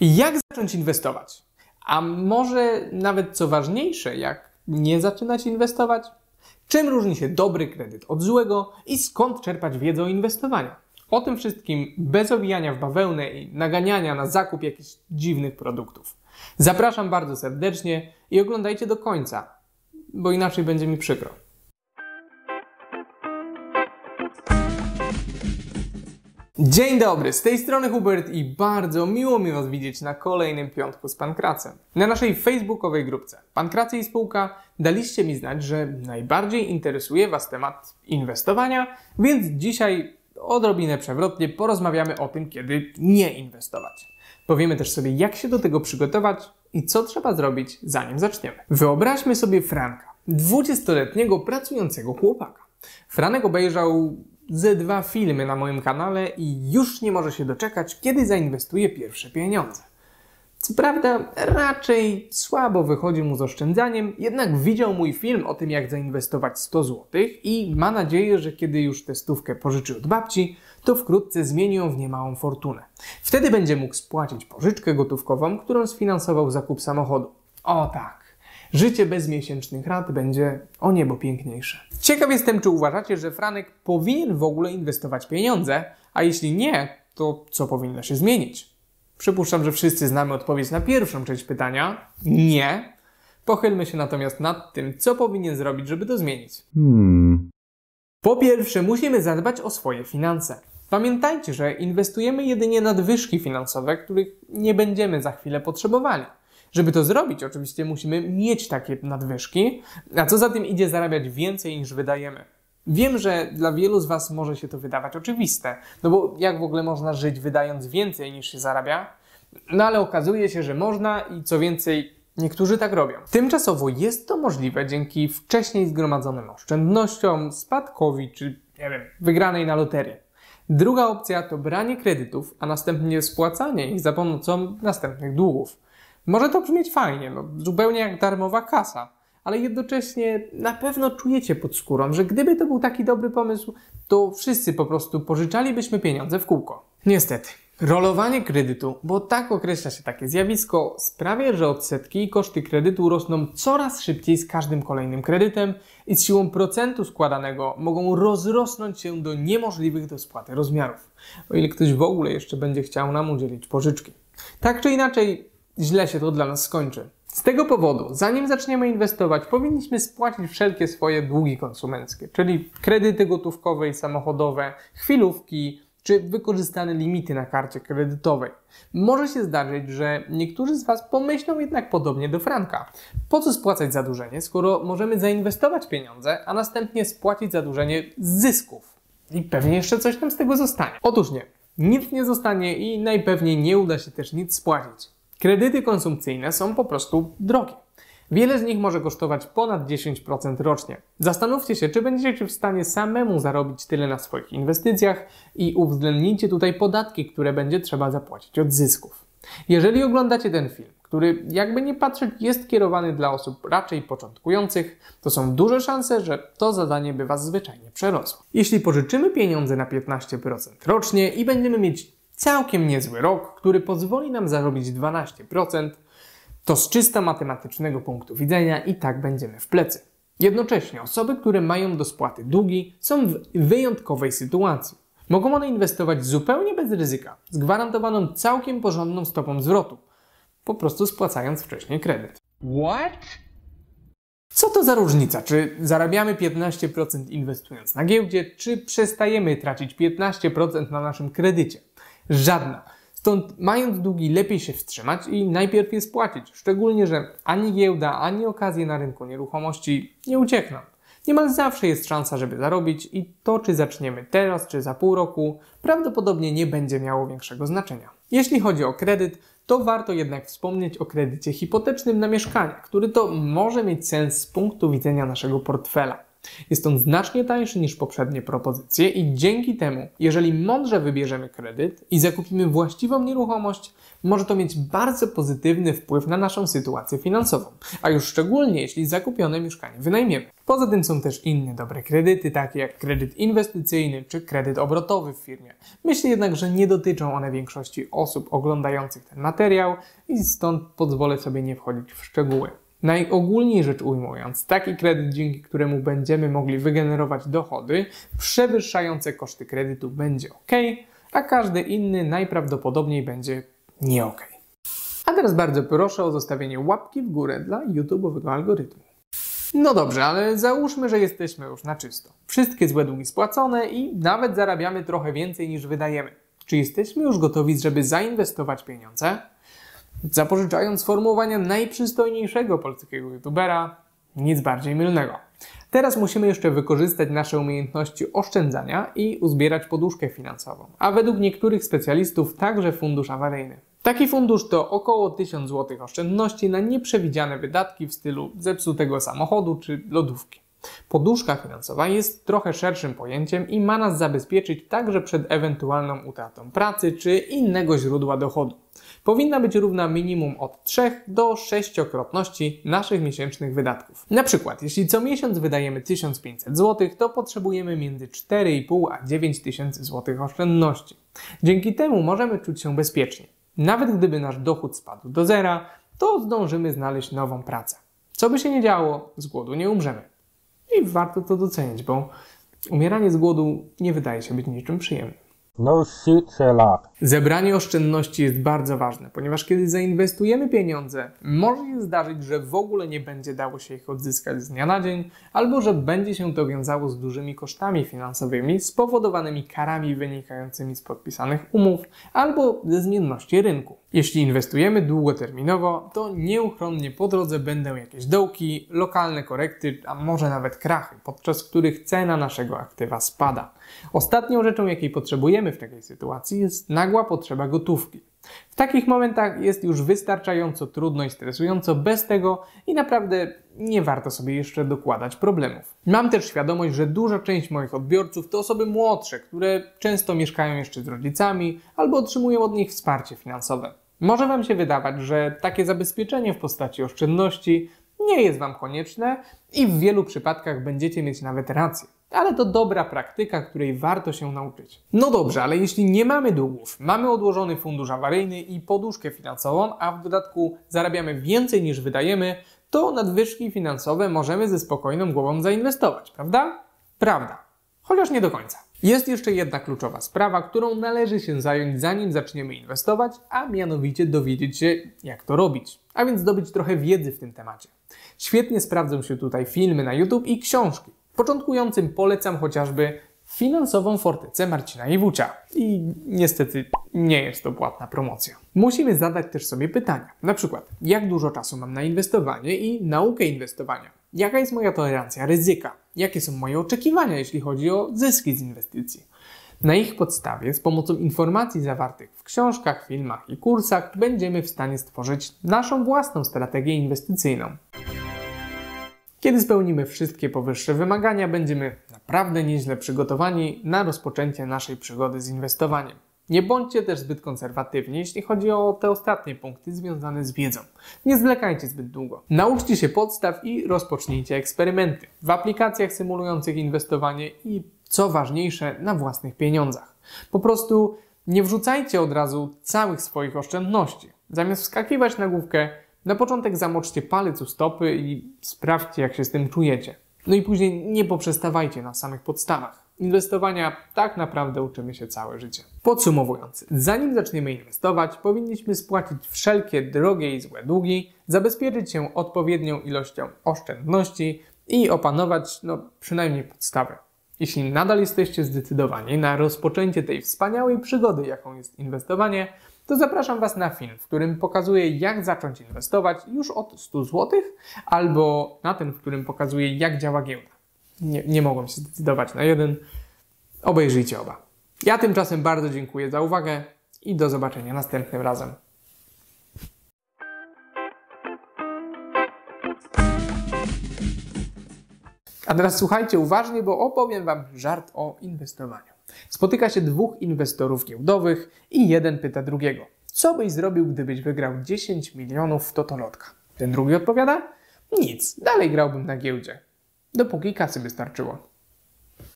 Jak zacząć inwestować? A może nawet co ważniejsze, jak nie zaczynać inwestować? Czym różni się dobry kredyt od złego i skąd czerpać wiedzę o inwestowaniu? O tym wszystkim bez owijania w bawełnę i naganiania na zakup jakichś dziwnych produktów. Zapraszam bardzo serdecznie i oglądajcie do końca, bo inaczej będzie mi przykro. Dzień dobry, z tej strony Hubert i bardzo miło mi Was widzieć na kolejnym piątku z Pankracem. Na naszej facebookowej grupce Pankracy i Spółka daliście mi znać, że najbardziej interesuje Was temat inwestowania, więc dzisiaj odrobinę przewrotnie porozmawiamy o tym, kiedy nie inwestować. Powiemy też sobie, jak się do tego przygotować i co trzeba zrobić, zanim zaczniemy. Wyobraźmy sobie Franka, 20-letniego pracującego chłopaka. Franek obejrzał ze dwa filmy na moim kanale i już nie może się doczekać, kiedy zainwestuje pierwsze pieniądze. Co prawda, raczej słabo wychodzi mu z oszczędzaniem, jednak widział mój film o tym, jak zainwestować 100 zł i ma nadzieję, że kiedy już tę stówkę pożyczy od babci, to wkrótce zmieni ją w niemałą fortunę. Wtedy będzie mógł spłacić pożyczkę gotówkową, którą sfinansował zakup samochodu. O tak, życie bez miesięcznych rat będzie o niebo piękniejsze. Ciekaw jestem, czy uważacie, że Franek powinien w ogóle inwestować pieniądze, a jeśli nie, to co powinno się zmienić? Przypuszczam, że wszyscy znamy odpowiedź na pierwszą część pytania. Nie. Pochylmy się natomiast nad tym, co powinien zrobić, żeby to zmienić. Hmm. Po pierwsze, musimy zadbać o swoje finanse. Pamiętajcie, że inwestujemy jedynie nadwyżki finansowe, których nie będziemy za chwilę potrzebowali. Żeby to zrobić, oczywiście musimy mieć takie nadwyżki, a co za tym idzie zarabiać więcej niż wydajemy. Wiem, że dla wielu z Was może się to wydawać oczywiste, no bo jak w ogóle można żyć wydając więcej niż się zarabia? No ale okazuje się, że można i co więcej, niektórzy tak robią. Tymczasowo jest to możliwe dzięki wcześniej zgromadzonym oszczędnościom, spadkowi czy, nie wiem, wygranej na loterię. Druga opcja to branie kredytów, a następnie spłacanie ich za pomocą następnych długów. Może to brzmieć fajnie, no, zupełnie jak darmowa kasa, ale jednocześnie na pewno czujecie pod skórą, że gdyby to był taki dobry pomysł, to wszyscy po prostu pożyczalibyśmy pieniądze w kółko. Niestety. Rolowanie kredytu, bo tak określa się takie zjawisko, sprawia, że odsetki i koszty kredytu rosną coraz szybciej z każdym kolejnym kredytem i z siłą procentu składanego mogą rozrosnąć się do niemożliwych do spłaty rozmiarów, o ile ktoś w ogóle jeszcze będzie chciał nam udzielić pożyczki. Tak czy inaczej, źle się to dla nas skończy. Z tego powodu, zanim zaczniemy inwestować, powinniśmy spłacić wszelkie swoje długi konsumenckie, czyli kredyty gotówkowe i samochodowe, chwilówki czy wykorzystane limity na karcie kredytowej. Może się zdarzyć, że niektórzy z Was pomyślą jednak podobnie do Franka. Po co spłacać zadłużenie, skoro możemy zainwestować pieniądze, a następnie spłacić zadłużenie z zysków? I pewnie jeszcze coś nam z tego zostanie. Otóż nie. Nic nie zostanie i najpewniej nie uda się też nic spłacić. Kredyty konsumpcyjne są po prostu drogie. Wiele z nich może kosztować ponad 10% rocznie. Zastanówcie się, czy będziecie w stanie samemu zarobić tyle na swoich inwestycjach i uwzględnijcie tutaj podatki, które będzie trzeba zapłacić od zysków. Jeżeli oglądacie ten film, który jakby nie patrzeć jest kierowany dla osób raczej początkujących, to są duże szanse, że to zadanie by Was zwyczajnie przerosło. Jeśli pożyczymy pieniądze na 15% rocznie i będziemy mieć całkiem niezły rok, który pozwoli nam zarobić 12%, to z czysto matematycznego punktu widzenia i tak będziemy w plecy. Jednocześnie osoby, które mają do spłaty długi, są w wyjątkowej sytuacji. Mogą one inwestować zupełnie bez ryzyka, z gwarantowaną całkiem porządną stopą zwrotu, po prostu spłacając wcześniej kredyt. What? Co to za różnica? Czy zarabiamy 15% inwestując na giełdzie, czy przestajemy tracić 15% na naszym kredycie? Żadna. Stąd mając długi lepiej się wstrzymać i najpierw je spłacić. Szczególnie, że ani giełda, ani okazje na rynku nieruchomości nie uciekną. Niemal zawsze jest szansa, żeby zarobić i to, czy zaczniemy teraz, czy za pół roku, prawdopodobnie nie będzie miało większego znaczenia. Jeśli chodzi o kredyt, to warto jednak wspomnieć o kredycie hipotecznym na mieszkanie, który to może mieć sens z punktu widzenia naszego portfela. Jest on znacznie tańszy niż poprzednie propozycje i dzięki temu, jeżeli mądrze wybierzemy kredyt i zakupimy właściwą nieruchomość, może to mieć bardzo pozytywny wpływ na naszą sytuację finansową, a już szczególnie jeśli zakupione mieszkanie wynajmiemy. Poza tym są też inne dobre kredyty, takie jak kredyt inwestycyjny czy kredyt obrotowy w firmie. Myślę jednak, że nie dotyczą one większości osób oglądających ten materiał i stąd pozwolę sobie nie wchodzić w szczegóły. Najogólniej rzecz ujmując, taki kredyt, dzięki któremu będziemy mogli wygenerować dochody przewyższające koszty kredytu, będzie ok, a każdy inny najprawdopodobniej będzie nie ok. A teraz bardzo proszę o zostawienie łapki w górę dla YouTube'owego algorytmu. No dobrze, ale załóżmy, że jesteśmy już na czysto. Wszystkie złe długi spłacone i nawet zarabiamy trochę więcej niż wydajemy. Czy jesteśmy już gotowi, żeby zainwestować pieniądze? Zapożyczając sformułowania najprzystojniejszego polskiego youtubera, nic bardziej mylnego. Teraz musimy jeszcze wykorzystać nasze umiejętności oszczędzania i uzbierać poduszkę finansową, a według niektórych specjalistów także fundusz awaryjny. Taki fundusz to około 1000 zł oszczędności na nieprzewidziane wydatki w stylu zepsutego samochodu czy lodówki. Poduszka finansowa jest trochę szerszym pojęciem i ma nas zabezpieczyć także przed ewentualną utratą pracy czy innego źródła dochodu. Powinna być równa minimum od 3 do 6-krotności naszych miesięcznych wydatków. Na przykład, jeśli co miesiąc wydajemy 1500 zł, to potrzebujemy między 4,5 a 9000 zł oszczędności. Dzięki temu możemy czuć się bezpiecznie. Nawet gdyby nasz dochód spadł do zera, to zdążymy znaleźć nową pracę. Co by się nie działo, z głodu nie umrzemy. I warto to docenić, bo umieranie z głodu nie wydaje się być niczym przyjemnym. No shit, Sherlock. Zebranie oszczędności jest bardzo ważne, ponieważ kiedy zainwestujemy pieniądze, może się zdarzyć, że w ogóle nie będzie dało się ich odzyskać z dnia na dzień, albo że będzie się to wiązało z dużymi kosztami finansowymi spowodowanymi karami wynikającymi z podpisanych umów albo ze zmienności rynku. Jeśli inwestujemy długoterminowo, to nieuchronnie po drodze będą jakieś dołki, lokalne korekty, a może nawet krachy, podczas których cena naszego aktywa spada. Ostatnią rzeczą, jakiej potrzebujemy w takiej sytuacji, jest nagła potrzeba gotówki. W takich momentach jest już wystarczająco trudno i stresująco bez tego i naprawdę nie warto sobie jeszcze dokładać problemów. Mam też świadomość, że duża część moich odbiorców to osoby młodsze, które często mieszkają jeszcze z rodzicami albo otrzymują od nich wsparcie finansowe. Może Wam się wydawać, że takie zabezpieczenie w postaci oszczędności nie jest Wam konieczne i w wielu przypadkach będziecie mieć nawet rację ale to dobra praktyka, której warto się nauczyć. No dobrze, ale jeśli nie mamy długów, mamy odłożony fundusz awaryjny i poduszkę finansową, a w dodatku zarabiamy więcej niż wydajemy, to nadwyżki finansowe możemy ze spokojną głową zainwestować, prawda? Prawda. Chociaż nie do końca. Jest jeszcze jedna kluczowa sprawa, którą należy się zająć zanim zaczniemy inwestować, a mianowicie dowiedzieć się, jak to robić, a więc zdobyć trochę wiedzy w tym temacie. Świetnie sprawdzą się tutaj filmy na YouTube i książki. Początkującym polecam chociażby finansową fortecę Marcina Iwucia. I niestety nie jest to płatna promocja. Musimy zadać też sobie pytania. Na przykład, jak dużo czasu mam na inwestowanie i naukę inwestowania? Jaka jest moja tolerancja ryzyka? Jakie są moje oczekiwania, jeśli chodzi o zyski z inwestycji? Na ich podstawie, z pomocą informacji zawartych w książkach, filmach i kursach, będziemy w stanie stworzyć naszą własną strategię inwestycyjną. Kiedy spełnimy wszystkie powyższe wymagania, będziemy naprawdę nieźle przygotowani na rozpoczęcie naszej przygody z inwestowaniem. Nie bądźcie też zbyt konserwatywni, jeśli chodzi o te ostatnie punkty związane z wiedzą. Nie zwlekajcie zbyt długo. Nauczcie się podstaw i rozpocznijcie eksperymenty w aplikacjach symulujących inwestowanie i, co ważniejsze, na własnych pieniądzach. Po prostu nie wrzucajcie od razu całych swoich oszczędności. Zamiast wskakiwać na główkę, na początek zamoczcie palec u stopy i sprawdźcie, jak się z tym czujecie. No i później nie poprzestawajcie na samych podstawach. Inwestowania tak naprawdę uczymy się całe życie. Podsumowując, zanim zaczniemy inwestować, powinniśmy spłacić wszelkie drogie i złe długi, zabezpieczyć się odpowiednią ilością oszczędności i opanować no, przynajmniej podstawę. Jeśli nadal jesteście zdecydowani na rozpoczęcie tej wspaniałej przygody, jaką jest inwestowanie, to zapraszam Was na film, w którym pokazuję, jak zacząć inwestować już od 100 zł, albo na ten, w którym pokazuję, jak działa giełda. Nie, nie mogłem się zdecydować na jeden. Obejrzyjcie oba. Ja tymczasem bardzo dziękuję za uwagę i do zobaczenia następnym razem. A teraz słuchajcie uważnie, bo opowiem Wam żart o inwestowaniu. Spotyka się dwóch inwestorów giełdowych i jeden pyta drugiego. Co byś zrobił, gdybyś wygrał 10 milionów w totolotka? Ten drugi odpowiada: Nic, dalej grałbym na giełdzie. Dopóki kasy by starczyło.